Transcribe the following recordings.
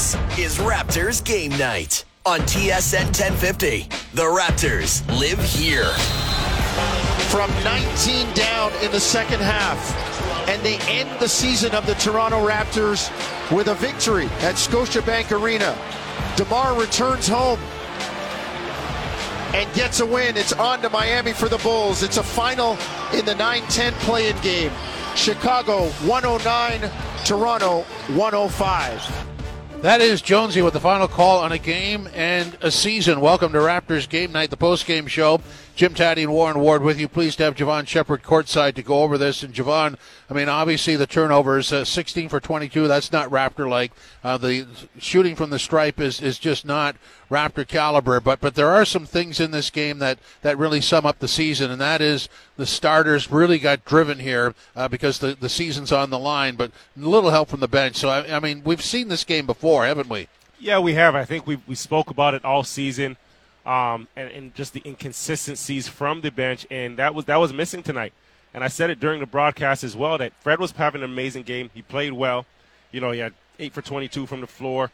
This is Raptors Game Night on TSN 1050. The Raptors live here. From 19 down in the second half, and they end the season of the Toronto Raptors with a victory at Scotiabank Arena. DeMar returns home and gets a win. It's on to Miami for the Bulls. It's a final in the 9-10 play-in game. Chicago 109, Toronto 105. That is Jonesy with the final call on a game and a season. Welcome to Raptors Game Night, the post-game show. Jim Tatti and Warren Ward with you. Pleased to have Jevohn Shepherd courtside to go over this. And Jevohn, I mean, obviously the turnovers, uh, 16 for 22. That's not Raptor-like. Uh, the shooting from the stripe is, is just not Raptor caliber. But but there are some things in this game that that really sum up the season, and that is the starters really got driven here uh, because the the season's on the line. But little help from the bench. So I, I mean, we've seen this game before, haven't we? Yeah, we have. I think we we spoke about it all season um, and, and just the inconsistencies from the bench, and that was that was missing tonight. And I said it during the broadcast as well that Fred was having an amazing game. He played well. You know, he had eight for 22 from the floor,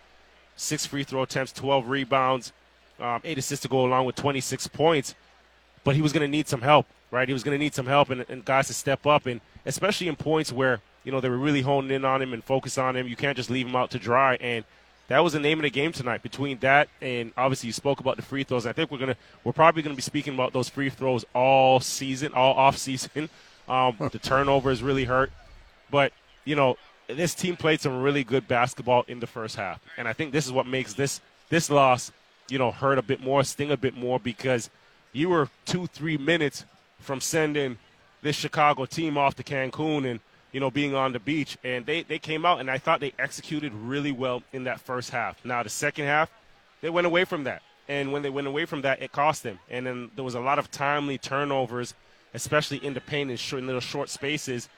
six free throw attempts, 12 rebounds, um, eight assists to go along with 26 points. But he was going to need some help, right? He was going to need some help and, and guys to step up, and especially in points where you know they were really honing in on him and focus on him. You can't just leave him out to dry. And that was the name of the game tonight. Between that and obviously you spoke about the free throws. I think we're gonna we're probably gonna be speaking about those free throws all season, all off season. Um, the turnovers really hurt, but you know this team played some really good basketball in the first half, and I think this is what makes this this loss, you know, hurt a bit more, sting a bit more because you were two three minutes from sending this Chicago team off to Cancun and you know, being on the beach. And they, they came out, and I thought they executed really well in that first half. Now, the second half, they went away from that. And when they went away from that, it cost them. And then there was a lot of timely turnovers, especially in the paint and short, in little short spaces.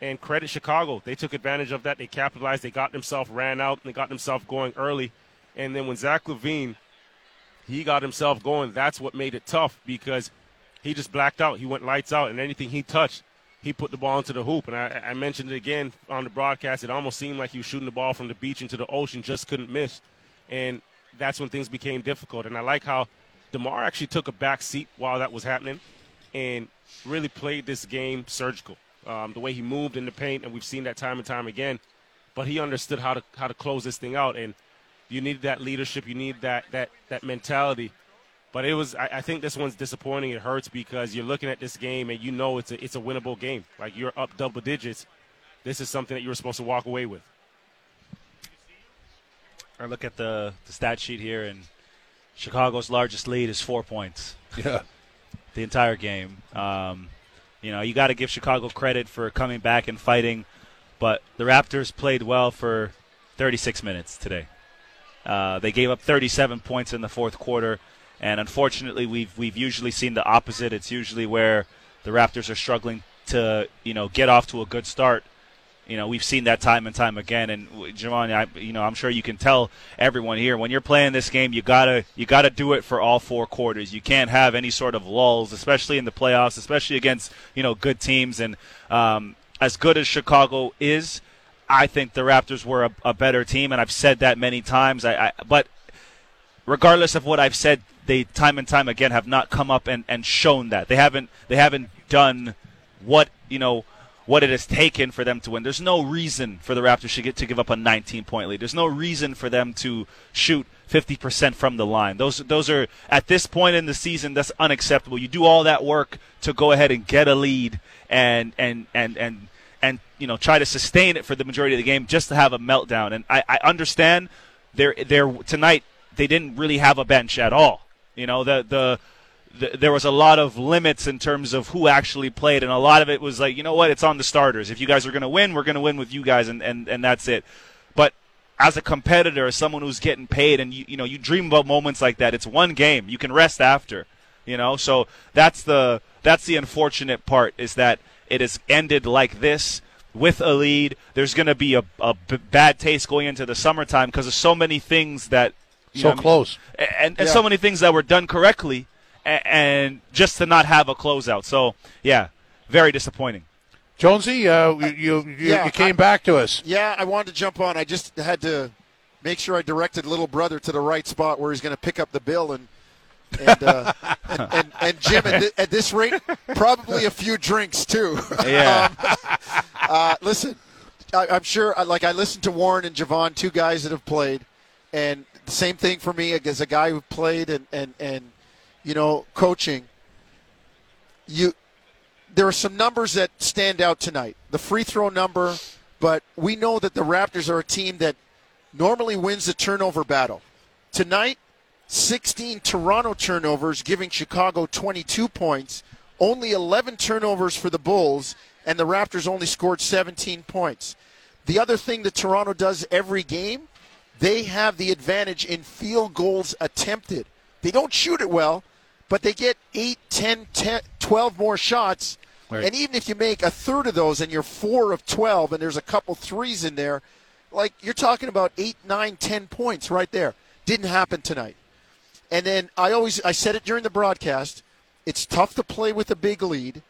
And credit Chicago. They took advantage of that. They capitalized. They got themselves ran out, and they got themselves going early. And then when Zach LaVine, he got himself going, that's what made it tough because he just blacked out. He went lights out, and anything he touched, he put the ball into the hoop. And I, I, mentioned it again on the broadcast. It almost seemed like he was shooting the ball from the beach into the ocean, just couldn't miss. And that's when things became difficult. And I like how DeMar actually took a back seat while that was happening and really played this game surgical. Um, the way he moved in the paint, and we've seen that time and time again. But he understood how to how to close this thing out, and you need that leadership, you need that that that mentality but it was. I, I, think this one's disappointing. It hurts because you're looking at this game and you know it's a it's a winnable game. Like you're up double digits. This is something that you were supposed to walk away with. I look at the the stat sheet here, and Chicago's largest lead is four points. Yeah. the entire game. Um, you know, you got to give Chicago credit for coming back and fighting, but the Raptors played well for 36 minutes today. Uh, they gave up 37 points in the fourth quarter. And unfortunately, we've we've usually seen the opposite. It's usually where the Raptors are struggling to you know get off to a good start. You know, we've seen that time and time again. And Jevohn, I, you know, I'm sure you can tell everyone here when you're playing this game, you gotta you gotta do it for all four quarters. You can't have any sort of lulls, especially in the playoffs, especially against you know good teams. And um, as good as Chicago is, I think the Raptors were a, a better team, and I've said that many times. I, I but regardless of what I've said they time and time again have not come up and, and shown that they haven't they haven't done what you know what it has taken for them to win. There's no reason for the Raptors to get to give up a 19 point lead. There's no reason for them to shoot 50% from the line. Those those are at this point in the season that's unacceptable. You do all that work to go ahead and get a lead and and and and and you know try to sustain it for the majority of the game just to have a meltdown. And I, I understand there there tonight they didn't really have a bench at all. You know, the, the the there was a lot of limits in terms of who actually played, and a lot of it was like, you know what, it's on the starters. If you guys are going to win, we're going to win with you guys, and, and, and that's it. But as a competitor, as someone who's getting paid, and you, you know, you dream about moments like that. It's one game. You can rest after, you know. So that's the that's the unfortunate part is that it has ended like this with a lead. There's going to be a, a b- bad taste going into the summertime because of so many things that so close, I mean? and, and yeah. so many things that were done correctly, and, and, just to not have a closeout. So yeah, very disappointing. Jonesy, uh, you you, yeah, you came I, back to us. Yeah, I wanted to jump on. I just had to make sure I directed little brother to the right spot where he's going to pick up the bill and. and, uh, and, and and Jim at, th- at this rate, probably a few drinks too. Yeah. Um, uh, listen, I, I'm sure. uh, Like I listened to Warren and Jevohn, two guys that have played, and the same thing for me as a guy who played and and and you know coaching. You, there are some numbers that stand out tonight. The free throw number, but we know that the Raptors are a team that normally wins the turnover battle. Tonight, 16 Toronto turnovers, giving Chicago 22 points. Only 11 turnovers for the Bulls, and the Raptors only scored 17 points. The other thing that Toronto does every game, they have the advantage in field goals attempted. They don't shoot it well, but they get 8, 10, 10 12 more shots. Right. And even if you make a third of those and you're 4 of 12 and there's a couple threes in there, like you're talking about 8, 9, 10 points right there. Didn't happen tonight. And then I always I said it during the broadcast, it's tough to play with a big lead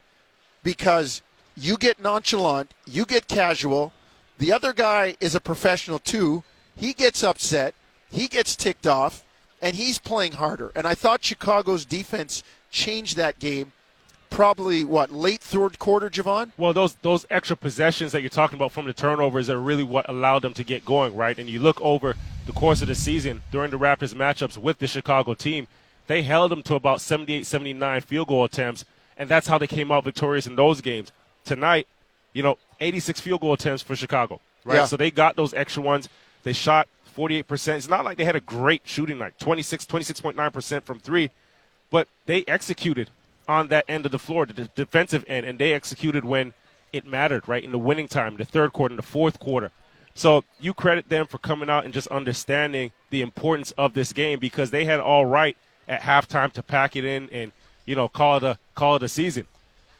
because you get nonchalant, you get casual. The other guy is a professional too. He gets upset, he gets ticked off, and he's playing harder. And I thought Chicago's defense changed that game probably what, late third quarter, Jevohn? Well, those those extra possessions that you're talking about from the turnovers are really what allowed them to get going, right? And you look over the course of the season during the Raptors matchups with the Chicago team, they held them to about 78, 79 field goal attempts, and that's how they came out victorious in those games. Tonight, you know, 86 field goal attempts for Chicago, right? Yeah. So they got those extra ones. They shot 48%. It's not like they had a great shooting night, 26, 26.9% from three, but they executed on that end of the floor, the defensive end, and they executed when it mattered, right? In the winning time, the third quarter, in the fourth quarter. So you credit them for coming out and just understanding the importance of this game because they had all right at halftime to pack it in and you know call it a call it a season.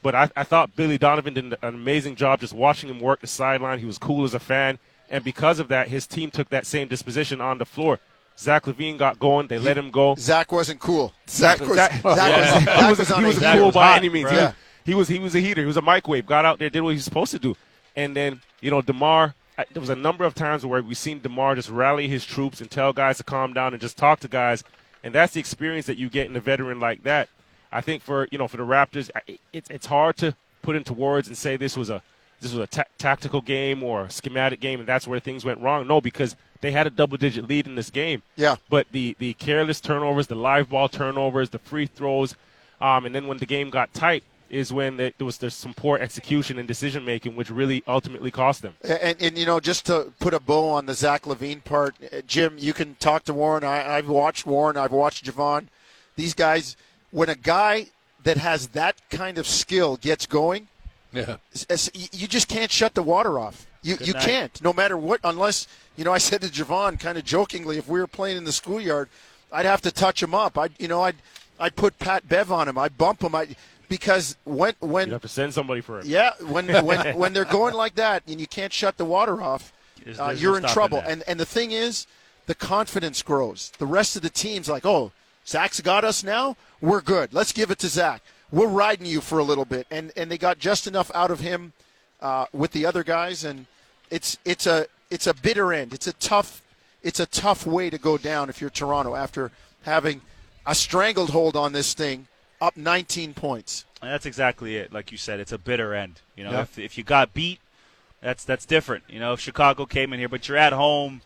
But I, I thought Billy Donovan did an amazing job just watching him work the sideline. He was cool as a fan, and because of that, his team took that same disposition on the floor. Zach LaVine got going. They let him go. Zach wasn't cool. Zach was, Zach- Zach Yeah. Zach he was, was, he a was. Zach cool by any means. bro. He, was he was a heater. He was a microwave. Got out there, did what he was supposed to do, and then you know DeMar. I, there was a number of times where we've seen DeMar just rally his troops and tell guys to calm down and just talk to guys, and that's the experience that you get in a veteran like that. I think for you know for the Raptors, it's it's hard to put into words and say this was a this was a ta- tactical game or a schematic game, and that's where things went wrong. No, because they had a double digit lead in this game. Yeah. But the the careless turnovers, the live ball turnovers, the free throws, um, and then when the game got tight is when there was there's some poor execution and decision making, which really ultimately cost them. And, and you know, just to put a bow on the Zach LaVine part, uh, Jim, you can talk to Warren. I, I've watched Warren. I've watched Jevohn. These guys, when a guy that has that kind of skill gets going, Yeah. s- s- y- you just can't shut the water off. You you night. can't, no matter what, unless you know. I said to Jevohn, kind of jokingly, if we were playing in the schoolyard, I'd have to touch him up. I, would you know, I'd I'd put Pat Bev on him. I'd bump him. I because when when You'd have to send somebody for him. yeah, when when when they're going like that and you can't shut the water off, There's- uh, you're no in trouble. that. And and the thing is, the confidence grows. The rest of the team's like, oh, Zach's got us now. We're good. Let's give it to Zach. We're riding you for a little bit, and and they got just enough out of him uh, with the other guys, and it's it's a it's a bitter end. It's a tough it's a tough way to go down if you're Toronto after having a strangled hold on this thing, up 19 points. And that's exactly it. Like you said, it's a bitter end. You know, Yeah. if, if you got beat, that's that's different. You know, if Chicago came in here, but you're at home,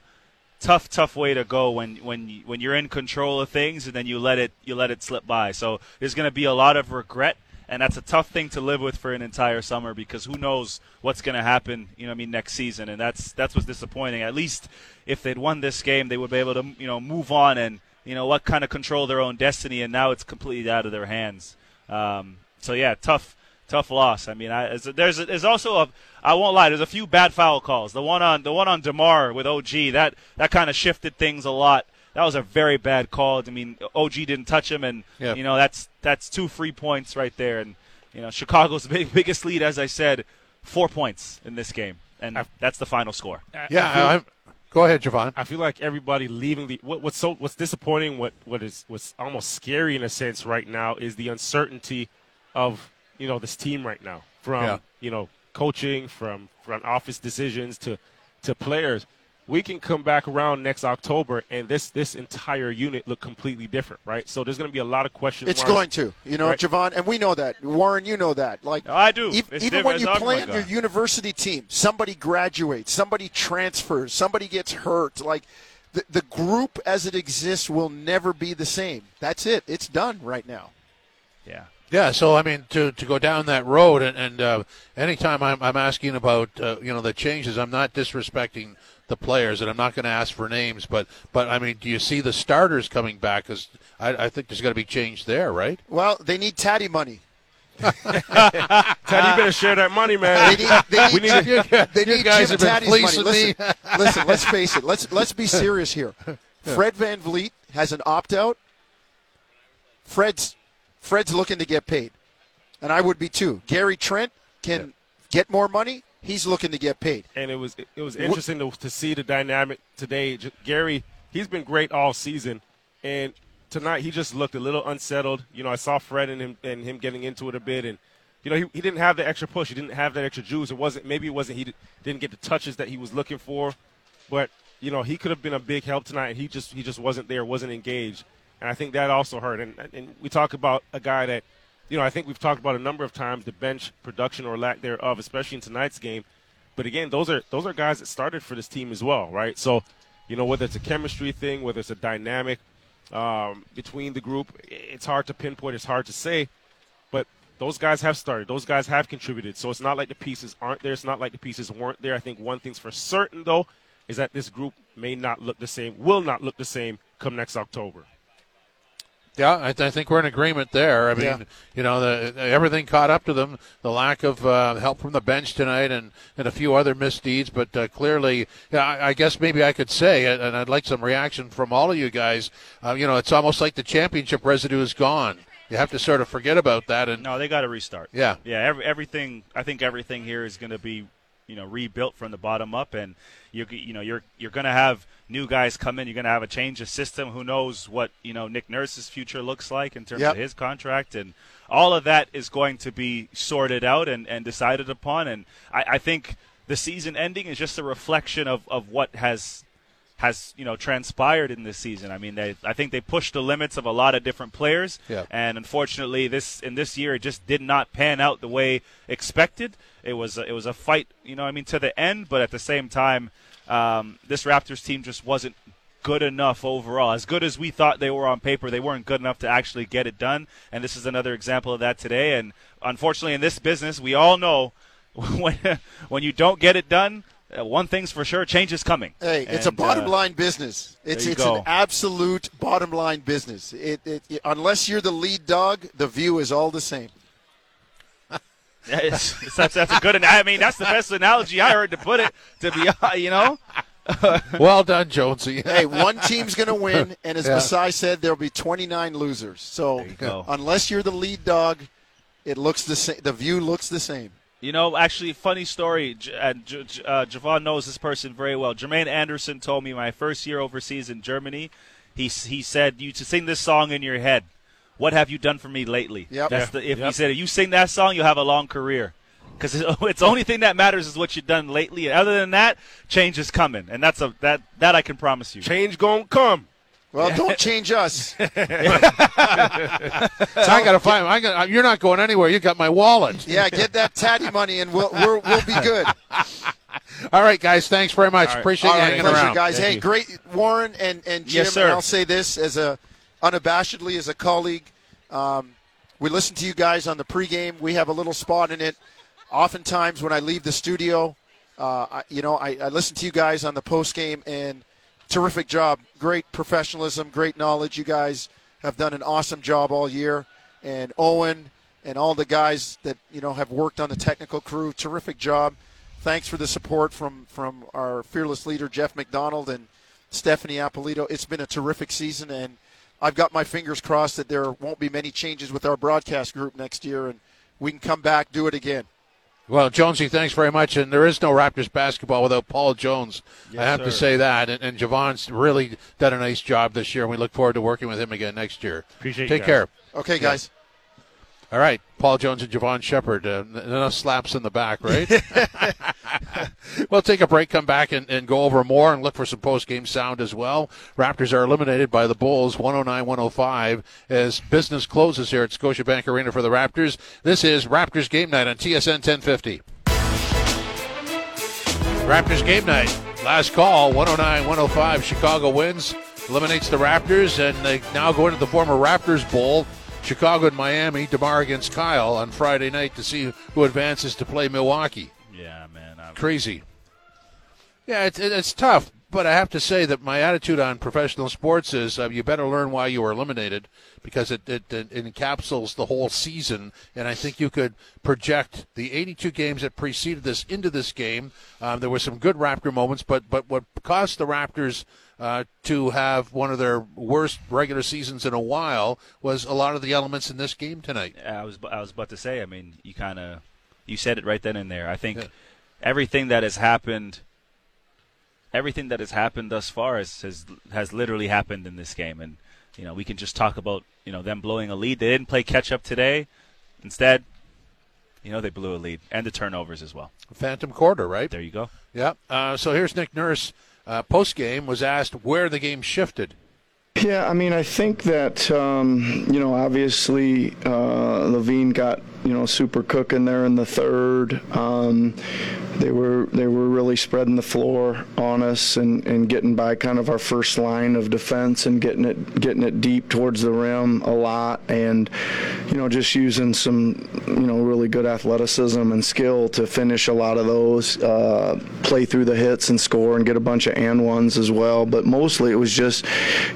tough, tough way to go when when when you're in control of things and then you let it you let it slip by. So there's going to be a lot of regret, and that's a tough thing to live with for an entire summer because who knows what's going to happen. You know, I mean, next season, and that's that's what's disappointing. At least if they'd won this game, they would be able to you know move on and you know what kind of control their own destiny, and now it's completely out of their hands. Um, so yeah, tough, tough loss. I mean, I, as- there's there's also a I won't lie. There's a few bad foul calls. The one on the one on DeMar with OG that that kind of shifted things a lot. That was a very bad call. I mean, OG didn't touch him, and Yeah. you know that's that's two free points right there. And you know, Chicago's big, biggest lead, as I said, four points in this game, and I've- that's the final score. I- I Yeah. feel- I'm, go ahead, Jevohn. I feel like everybody leaving the what, what's so what's disappointing, what what is what's almost scary in a sense right now is the uncertainty of you know this team right now from Yeah. you know coaching from front office decisions to to players. we can come back around next October and this this entire unit look completely different, right? So there's going to be a lot of questions. It's marks. going to, you know, Right. Jevohn, and we know that. Warren, you know that. Like No, I do. ev- It's even different. when you not play on your university team, somebody graduates, somebody transfers, somebody gets hurt. Like the the group as it exists will never be the same. That's it. It's done right now. Yeah. Yeah, so I mean, to, to go down that road, and, and uh, anytime I'm, I'm asking about uh, you know the changes, I'm not disrespecting the players, and I'm not going to ask for names, but but I mean, do you see the starters coming back? Because I, I think there's going to be change there, right? Well, they need Tatti money. Ted, you better share that money, man. They need, they We need, need to- they you need guys Jim have Tatti's money. Listen, me. listen, let's face it. Let's let's be serious here. Fred VanVleet has an opt out. Fred's Fred's looking to get paid, and I would be too. Gary Trent can get more money. He's looking to get paid. and it was it was interesting to, to see the dynamic today. Gary, he's been great all season, and tonight he just looked a little unsettled. You know, I saw Fred and him and him getting into it a bit, and you know he, he didn't have the extra push. He didn't have that extra juice. It wasn't maybe it wasn't he di- didn't get the touches that he was looking for, but you know he could have been a big help tonight, and he just he just wasn't there, wasn't engaged, and I think that also hurt. And and we talk about a guy that you know, I think we've talked about a number of times the bench production or lack thereof, especially in tonight's game. But again, those are those are guys that started for this team as well, right? So, you know, whether it's a chemistry thing, whether it's a dynamic um, between the group, it's hard to pinpoint. It's hard to say. But those guys have started. Those guys have contributed. So it's not like the pieces aren't there. It's not like the pieces weren't there. I think one thing's for certain though is that this group may not look the same, will not look the same come next October. Yeah, I, th- I think we're in agreement there. I mean, Yeah. you know, the, everything caught up to them. The lack of uh, help from the bench tonight, and, and a few other misdeeds. But uh, clearly, yeah, I, I guess maybe I could say, and I'd like some reaction from all of you guys. Uh, you know, it's almost like the championship residue is gone. You have to sort of forget about that. And No, they got to restart. Yeah. yeah. Every, everything. I think everything here is going to be, you know, rebuilt from the bottom up, and you you know you're you're going to have new guys come in. You're going to have a change of system. Who knows what you know Nick Nurse's future looks like in terms Yep. of his contract, and all of that is going to be sorted out and, and decided upon. And I, I think the season ending is just a reflection of, of what has has you know transpired in this season. I mean, they, I think they pushed the limits of a lot of different players, Yeah. and unfortunately, this in this year it just did not pan out the way expected. It was a, it was a fight, you know, I mean, to the end, but at the same time, um, this Raptors team just wasn't good enough overall. As good as we thought they were on paper, they weren't good enough to actually get it done. And this is another example of that today. And unfortunately, in this business, we all know when when you don't get it done, uh, one thing's for sure: change is coming. Hey, it's a bottom uh, line business. It's it's go. an absolute bottom line business. It, it, it- unless you're the lead dog, the view is all the same. It's, it's- that's, that's a good. I mean, that's the best analogy I heard to put it. To be, you know, well done, Jonesy. hey, one team's going to win, and as Yeah. Masai said, there'll be 29 losers. So go. unless you're the lead dog, it looks the same. The view looks the same. You know, actually, funny story. And J- J- uh, Jevohn knows this person very well. Jermaine Anderson told me my first year overseas in Germany. He he said you to sing this song in your head. What have you done for me lately? Yep. That's Yeah. the if he Yep. said if you sing that song, you'll have a long career. Because it's the only thing that matters is what you've done lately. Other than that, change is coming, and that's a that that I can promise you. Change gonna come. Well, don't change us. I got to find. I got. You're not going anywhere. You got my wallet. Yeah, get that Tatti money, and we'll we're, we'll be good. All right, guys. Thanks very much. All right. Appreciate All you right, hanging pleasure, around. guys. Thank hey, you. great, Warren and and Jim. Yes, sir. And I'll say this as a unabashedly as a colleague. Um, we listen to you guys on the pregame. We have a little spot in it. Oftentimes, when I leave the studio, uh, I, you know, I, I listen to you guys on the postgame, and terrific job, great professionalism, great knowledge. You guys have done an awesome job all year, and Owen and all the guys that you know have worked on the technical crew, terrific job. Thanks for the support from from our fearless leader Jeff McDonald and Stephanie Apolito. It's been a terrific season, and I've got my fingers crossed that there won't be many changes with our broadcast group next year, and we can come back do it again. Well, Jonesy, thanks very much. And there is no Raptors basketball without Paul Jones. I have to say that. And, and Jevohn's really done a nice job this year, and we look forward to working with him again next year. Appreciate you Take guys. care. Okay, guys. All right, Paul Jones and Jevohn Shepherd. Uh, enough slaps in the back, right? we'll take a break, come back, and, and go over more and look for some post game sound as well. Raptors are eliminated by the Bulls 109 105 as business closes here at Scotiabank Arena for the Raptors. This is Raptors Game Night on TSN 1050. Raptors Game Night. Last call 109 105. Chicago wins, eliminates the Raptors, and they now go into the former Raptors Bowl Chicago and Miami, DeMar against Kyle on Friday night to see who advances to play Milwaukee. Yeah, man. I'm... Crazy. Yeah, it's, it's tough, but I have to say that my attitude on professional sports is uh, you better learn why you were eliminated because it, it, it, encapsulates the whole season. And I think you could project the 82 games that preceded this into this game. Um, there were some good Raptor moments, but, but what cost the Raptors – uh, to have one of their worst regular seasons in a while was a lot of the elements in this game tonight. I was I was about to say. I mean, you kind of you said it right then and there. I think yeah. everything that has happened, everything that has happened thus far has, has has literally happened in this game, and you know we can just talk about you know them blowing a lead. They didn't play catch up today. Instead, you know they blew a lead and the turnovers as well. Phantom quarter, right? There you go. Yeah. Uh, so here's Nick Nurse uh, post game was asked where the game shifted. Yeah, I mean, I think that um, you know, obviously, uh, LaVine got you know super cooking there in the third. Um, they were they were really spreading the floor on us and, and getting by kind of our first line of defense and getting it getting it deep towards the rim a lot and you know just using some you know really good athleticism and skill to finish a lot of those uh, play through the hits and score and get a bunch of and ones as well but mostly it was just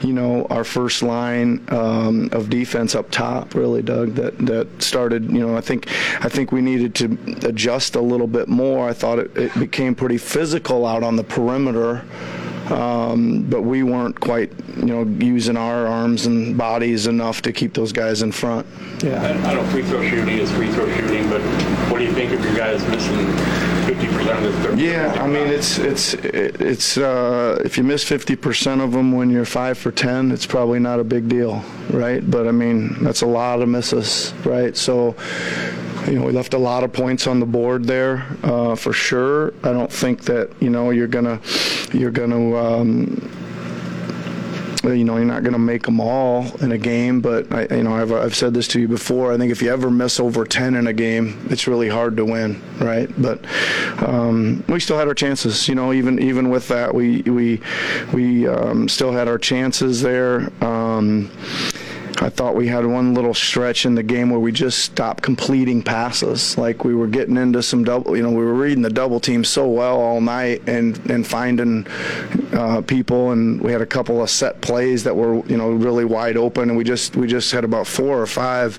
you know our first line um, of defense up top really Doug that that started you know I think I think we needed to adjust a little bit more I thought thought it, it became pretty physical out on the perimeter. Um, but we weren't quite, you know, using our arms and bodies enough to keep those guys in front. Yeah. I, I know free throw shooting is free throw shooting, but what do you think of your guys missing 50% of this? 30 yeah, I mean, it's it's it's uh, if you miss 50% of them when you're five for 10, it's probably not a big deal, right? But I mean, that's a lot of misses, right? So you know, we left a lot of points on the board there uh, for sure. I don't think that you know you're gonna you're gonna. Um, you know, you're not going to make them all in a game, but I, you know, I've, I've said this to you before. I think if you ever miss over 10 in a game, it's really hard to win, right? But um, we still had our chances. You know, even even with that, we we we um, still had our chances there. Um, I thought we had one little stretch in the game where we just stopped completing passes. Like we were getting into some double, you know, we were reading the double team so well all night and and finding uh, people, and we had a couple of set plays that were you know really wide open, and we just we just had about four or five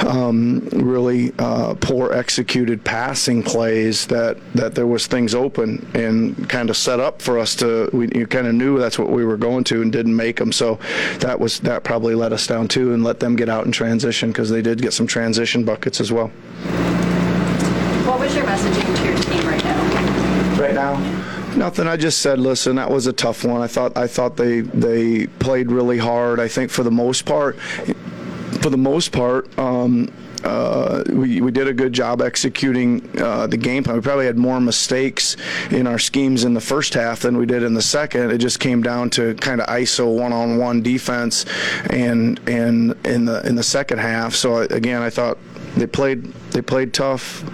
um, really uh, poor executed passing plays that that there was things open and kind of set up for us to we kind of knew that's what we were going to and didn't make them. So that was that probably let us down down too and let them get out and transition because they did get some transition buckets as well. What was your messaging to your team right now? Right now? Nothing. I just said, listen, that was a tough one. I thought I thought they they played really hard. I think for the most part, for the most part, um, uh, we, we did a good job executing uh, the game plan. We probably had more mistakes in our schemes in the first half than we did in the second. It just came down to kind of ISO one-on-one defense, and and in the in the second half. So again, I thought they played they played tough.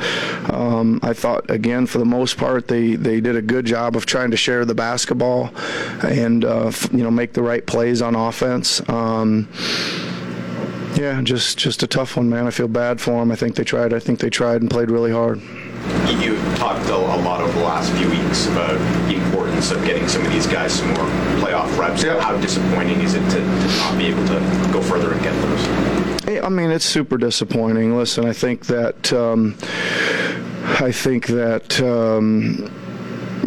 Um, I thought again for the most part they they did a good job of trying to share the basketball and uh, you know make the right plays on offense. Um, yeah, just just a tough one, man. I feel bad for them. I think they tried. I think they tried and played really hard. You talked a, lot over the last few weeks about the importance of getting some of these guys some more playoff reps. Yeah. How disappointing is it to, to not be able to go further and get those? I mean, it's super disappointing. Listen, I think that um, I think that. Um,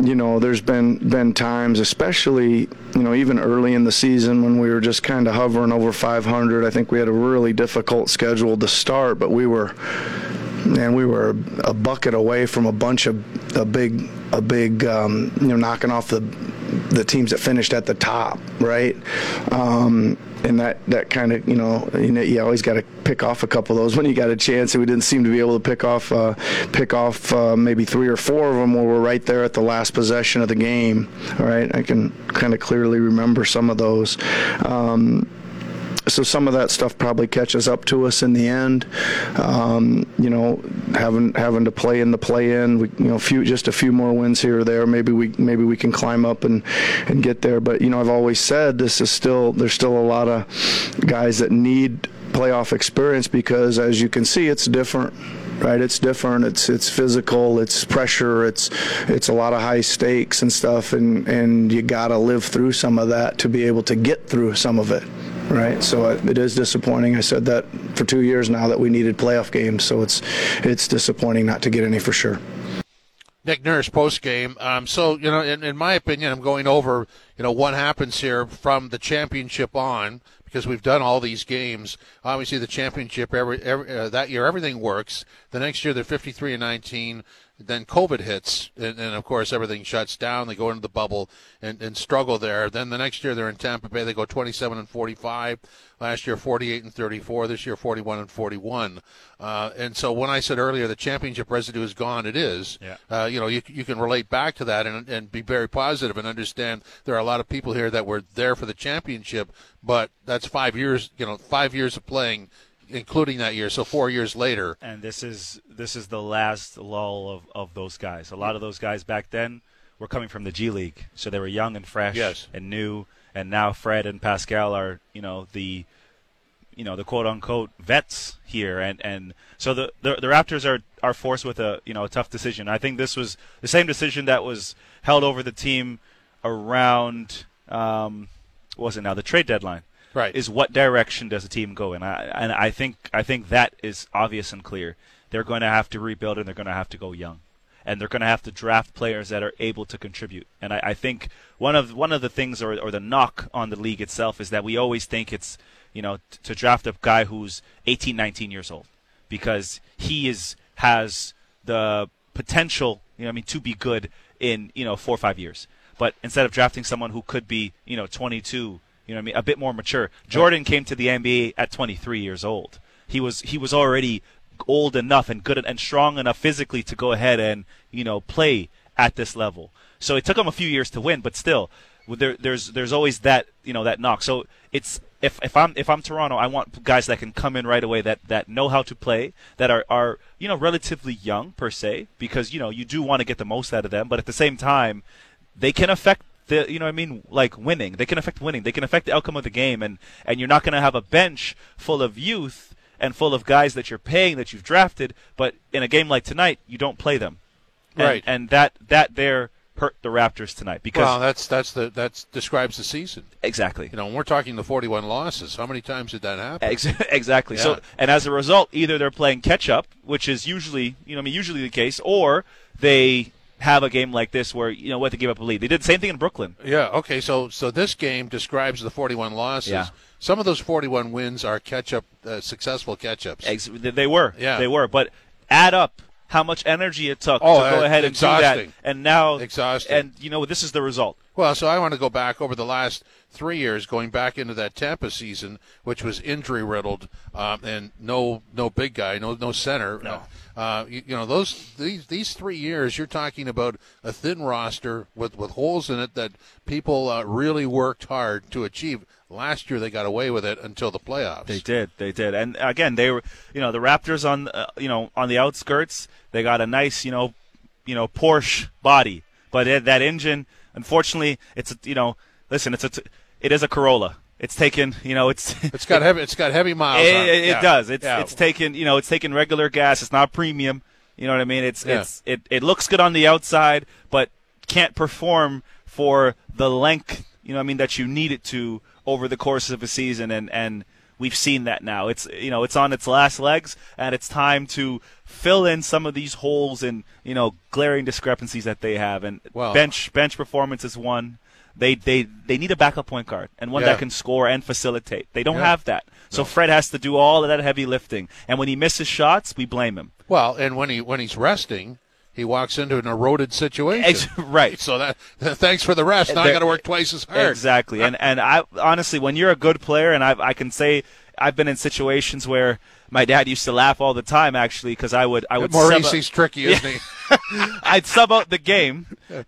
you know, there's been been times, especially you know, even early in the season when we were just kind of hovering over 500. I think we had a really difficult schedule to start, but we were, and we were a bucket away from a bunch of a big, a big, um, you know, knocking off the the teams that finished at the top, right? Um, and that, that kind of you know you, always got to pick off a couple of those when you got a chance. And we didn't seem to be able to pick off uh, pick off uh, maybe three or four of them where we're right there at the last possession of the game. All right, I can kind of clearly remember some of those. Um, so some of that stuff probably catches up to us in the end. Um, you know, having having to play in the play-in, we, you know, few just a few more wins here or there. Maybe we maybe we can climb up and and get there. But you know, I've always said this is still there's still a lot of guys that need playoff experience because, as you can see, it's different right? It's different. It's it's physical. It's pressure. It's it's a lot of high stakes and stuff, and and you got to live through some of that to be able to get through some of it, right? So it, it is disappointing. I said that for two years now that we needed playoff games, so it's it's disappointing not to get any for sure. Nick Nurse post game. Um, so you know, in, in my opinion, I'm going over you know what happens here from the championship on because we've done all these games. Obviously, the championship every, every uh, that year everything works. The next year they're 53 and 19. Then COVID hits, and, and, of course everything shuts down. They go into the bubble and, and struggle there. Then the next year they're in Tampa Bay. They go 27 and 45. Last year 48 and 34. This year 41 and 41. Uh, and so when I said earlier the championship residue is gone, it is. Yeah. Uh, you know you you can relate back to that and and be very positive and understand there are a lot of people here that were there for the championship, but that's five years. You know, five years of playing including that year. So four years later, and this is this is the last lull of, of those guys. A lot of those guys back then were coming from the G League, so they were young and fresh yes. and new. And now Fred and Pascal are you know the you know the quote unquote vets here, and and so the, the the Raptors are are forced with a you know a tough decision. I think this was the same decision that was held over the team around um, what was it now the trade deadline right. is what direction does the team go in? I, and I think I think that is obvious and clear. They're going to have to rebuild and they're going to have to go young, and they're going to have to draft players that are able to contribute. And I, I think one of one of the things or or the knock on the league itself is that we always think it's you know t- to draft a guy who's 18, 19 years old because he is has the potential, you know, I mean, to be good in you know four or five years. But instead of drafting someone who could be, you know, 22, you know, what I mean, a bit more mature. Jordan came to the NBA at 23 years old. He was he was already old enough and good and strong enough physically to go ahead and you know play at this level. So it took him a few years to win, but still, there, there's there's always that you know that knock. So it's if if I'm if I'm Toronto, I want guys that can come in right away that that know how to play, that are are you know relatively young per se, because you know you do want to get the most out of them, but at the same time, they can affect the you know what I mean like winning. They can affect winning. They can affect the outcome of the game, and and you're not going to have a bench full of youth and full of guys that you're paying that you've drafted, but in a game like tonight, you don't play them, and, Right. And that that there hurt the Raptors tonight because well, that's that's the that describes the season. exactly. You know, when we're talking the 41 losses, how many times did that happen? Ex- exactly. Yeah. So, and as a result, either they're playing catch up, which is usually, you know, I mean, usually the case, or they have a game like this where you know what they give up a lead. They did the same thing in Brooklyn. Yeah. Okay. So so this game describes the 41 losses. Yeah. Some of those 41 wins are catch up, uh, successful catch ups. Ex- they were, Yeah. they were, but add up how much energy it took Oh, to go uh, ahead and do that, and now Exhausting. and you know this is the result. Well, so I want to go back over the last three years, going back into that Tampa season, which was injury riddled, um, and no no big guy, no no center. No. Uh, you, you know those these these three years, you're talking about a thin roster with with holes in it that people uh, really worked hard to achieve. Last year, they got away with it until the playoffs. They did, they did, and again, they were, you know, the Raptors on, uh, you know, on the outskirts. They got a nice, you know, you know, Porsche body, but it, that engine, unfortunately, it's, you know, listen, it's a, t- it is a Corolla. It's taken, you know, it's It's got heavy. It's got heavy miles. it, on it, Yeah. does. It's Yeah. it's taken, you know, it's taken regular gas. It's not premium. You know what I mean? It's Yeah. it's it, it looks good on the outside, but can't perform for the length, you know, what I mean, that you need it to over the course of a season, and and we've seen that now. It's you know, it's on its last legs, and it's time to fill in some of these holes and you know glaring discrepancies that they have. And Well- bench bench performance is one. They they they need a backup point guard and one Yeah. that can score and facilitate. They don't Yeah. have that. So Fred has to do all of that heavy lifting. And when he misses shots, we blame him. Well, and when he when he's resting, he walks into an eroded situation. Ex- right. So that thanks for the rest. Now I There- got to work twice as hard. Exactly. And and I honestly, when you're a good player, and I I can say I've been in situations where my dad used to laugh all the time actually because I would I would sub Maurice, out- he's tricky, isn't he? I'd sub out the game,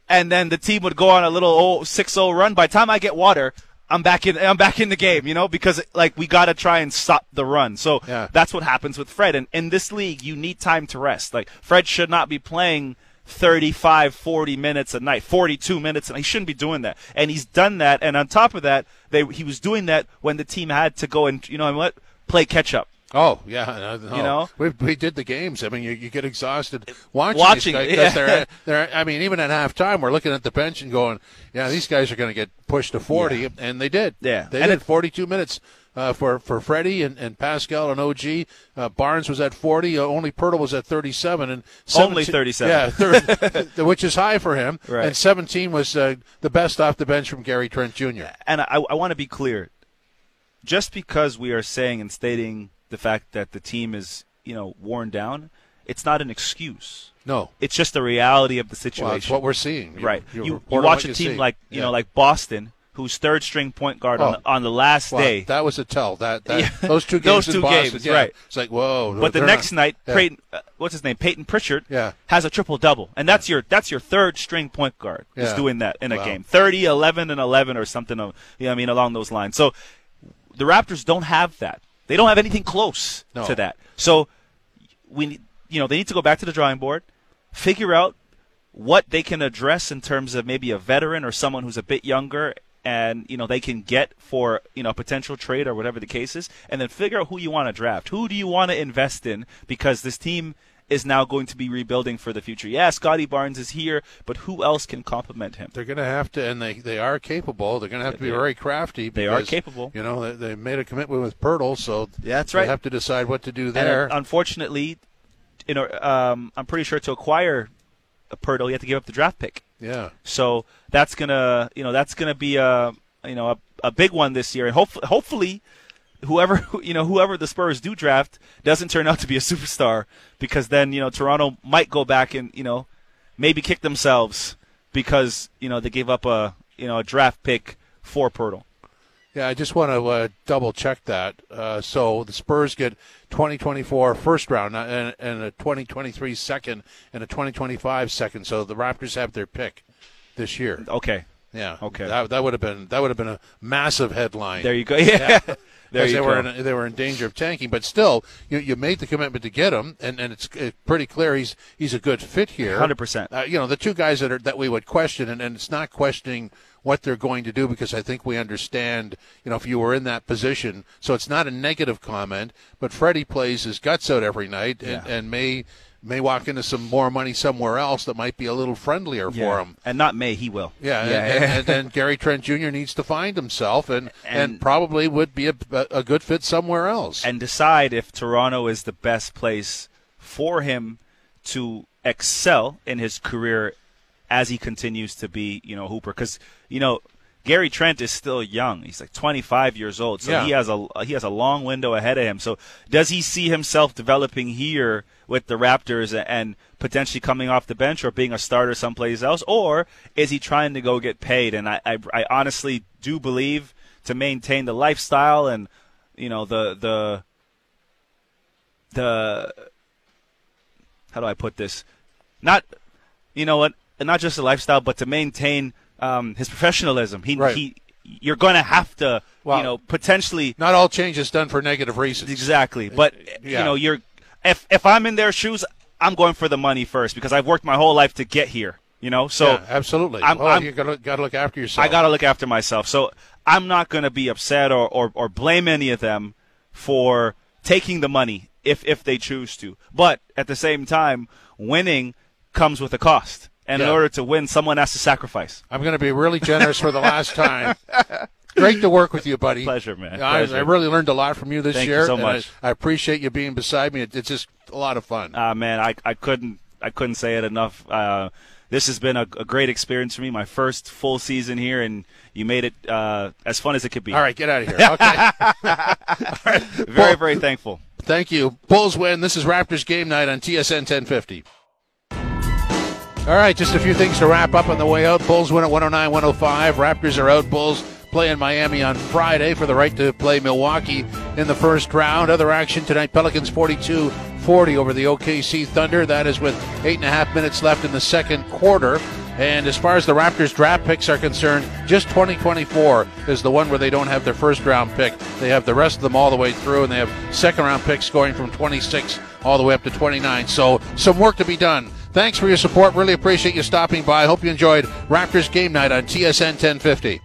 and then the team would go on a little 6-0 run. By the time I get water, I'm back in. I'm back in the game, you know, because like we got to try and stop the run. So Yeah. that's what happens with Fred. And in this league, you need time to rest. Like Fred should not be playing 35, 40 minutes a night, 42 minutes, and he shouldn't be doing that. And he's done that. And on top of that, they he was doing that when the team had to go and you know what play catch up. Oh yeah, no. You know? we, we did the games. I mean, you, you get exhausted watching. Watching, these guys, yeah. they're, they're. I mean, even at halftime, we're looking at the bench and going, "Yeah, these guys are going to get pushed to 40. and they did. Yeah. they And did. it- Forty-two minutes uh, for for Freddie and, and Pascal and OG. Uh, Barnes was at forty. Uh, only Poeltl was at thirty-seven and Only 37. Yeah, 30, which is high for him. Right. And seventeen was uh, the best off the bench from Gary Trent Jr. and I, I want to be clear. Just because we are saying and stating the fact that the team is, you know, worn down, it's not an excuse. No, It's just the reality of the situation. well, that's what we're seeing. right. You, You, you watch a team see. like you Yeah. know like Boston, who's third string point guard on, Oh. the, on the last Well, day. that was a tell. That, that Yeah. those two Those games two in Boston, games, yeah. right. It's like whoa. but the next not- night, yeah. Payton, uh, what's his name? Payton Pritchard Yeah. has a triple double, and that's your that's your third string point guard is doing that in a Wow. game. 30, 11, and 11 or something. Of, you know, I mean, along those lines. So the Raptors don't have that. They don't have anything close No. to that. So we, you know, they need to go back to the drawing board, figure out what they can address in terms of maybe a veteran or someone who's a bit younger and you know they can get for you know a potential trade or whatever the case is and then figure out who you want to draft who do you want to invest in because this team is now going to be rebuilding for the future yeah Scottie Barnes is here but who else can complement him They're going to have to, and they, they are capable. They're going to have to be very crafty. they are capable. You know, they, they made a commitment with Poeltl, so Yeah, that's they right. have to decide what to do and there. uh, unfortunately you know um, i'm pretty sure to acquire a Poeltl, you have to give up the draft pick yeah. So that's gonna, you know, that's gonna be a, you know, a, a big one this year, and hopefully, hopefully, whoever, you know, whoever the Spurs do draft doesn't turn out to be a superstar, because then, you know, Toronto might go back and, you know, maybe kick themselves because, you know, they gave up a, you know, a draft pick for Poeltl. Yeah, I just want to uh, double check that. Uh, so the Spurs get 2024 first round and, and a 2023 second and a 2025 second. So the Raptors have their pick this year. Okay, Yeah. Okay. That, that would have been that would have been a massive headline. there you go. Yeah, there they go. were in, they were in danger of tanking, but still, you, you made the commitment to get him, and, and it's, it's pretty clear he's he's a good fit here. 100%. Uh, you know, the two guys that are that we would question, and, and it's not questioning what they're going to do because I think we understand. You know, if you were in that position, so it's not a negative comment. But Freddie plays his guts out every night, and, Yeah. and may may walk into some more money somewhere else that might be a little friendlier for him. and not May, he will. Yeah, yeah. And, and, and then Gary Trent Jr. needs to find himself, and, and, And- probably would be a, a good fit somewhere else. and decide if Toronto is the best place for him to excel in his career as he continues to be, you know, Hooper. Because you know, Gary Trent is still young. He's like 25 years old, so Yeah. he has a he has a long window ahead of him. So does he see himself developing here with the Raptors and potentially coming off the bench or being a starter someplace else, or is he trying to go get paid? And I I, I honestly do believe to maintain the lifestyle and you know the the the how do I put this? Not you know what, not just the lifestyle, but to maintain um, his professionalism. He Right. he you're going to have to Well- you know potentially Not all change is done for negative reasons. exactly, but yeah. you know you're if if I'm in their shoes, I'm going for the money first because I've worked my whole life to get here. You know, so yeah, absolutely. I'm- well, I'm- you got to look after yourself. I got to look after myself. So I'm not going to be upset or, or, or blame any of them for taking the money if, if they choose to. But at the same time, winning comes with a cost. And in order to win, someone has to sacrifice. I'm going to be really generous for the last time. Great to work with you, buddy. Pleasure, man. I, Pleasure. I really learned a lot from you this Thank you year. so much. I, I appreciate you being beside me. It, it's just a lot of fun. Ah, man, I, I couldn't I couldn't say it enough. Uh, this has been a, a great experience for me. My first full season here, and you made it uh, as fun as it could be. All right, get out of here. Okay. Very, Well- very thankful. Thank you. Bulls win. This is Raptors game night on TSN 1050. All right, just a few things to wrap up on the way out. Bulls win at 109 105. Raptors are out. Bulls play in Miami on Friday for the right to play Milwaukee in the first round. Other action tonight Pelicans 42 40 over the OKC Thunder. That is with eight and a half minutes left in the second quarter. And as far as the Raptors draft picks are concerned, just 2024 is the one where they don't have their first round pick. They have the rest of them all the way through, and they have second round picks going from 26 all the way up to 29. So some work to be done. Thanks for your support. Really appreciate you stopping by. Hope you enjoyed Raptors game night on TSN 1050.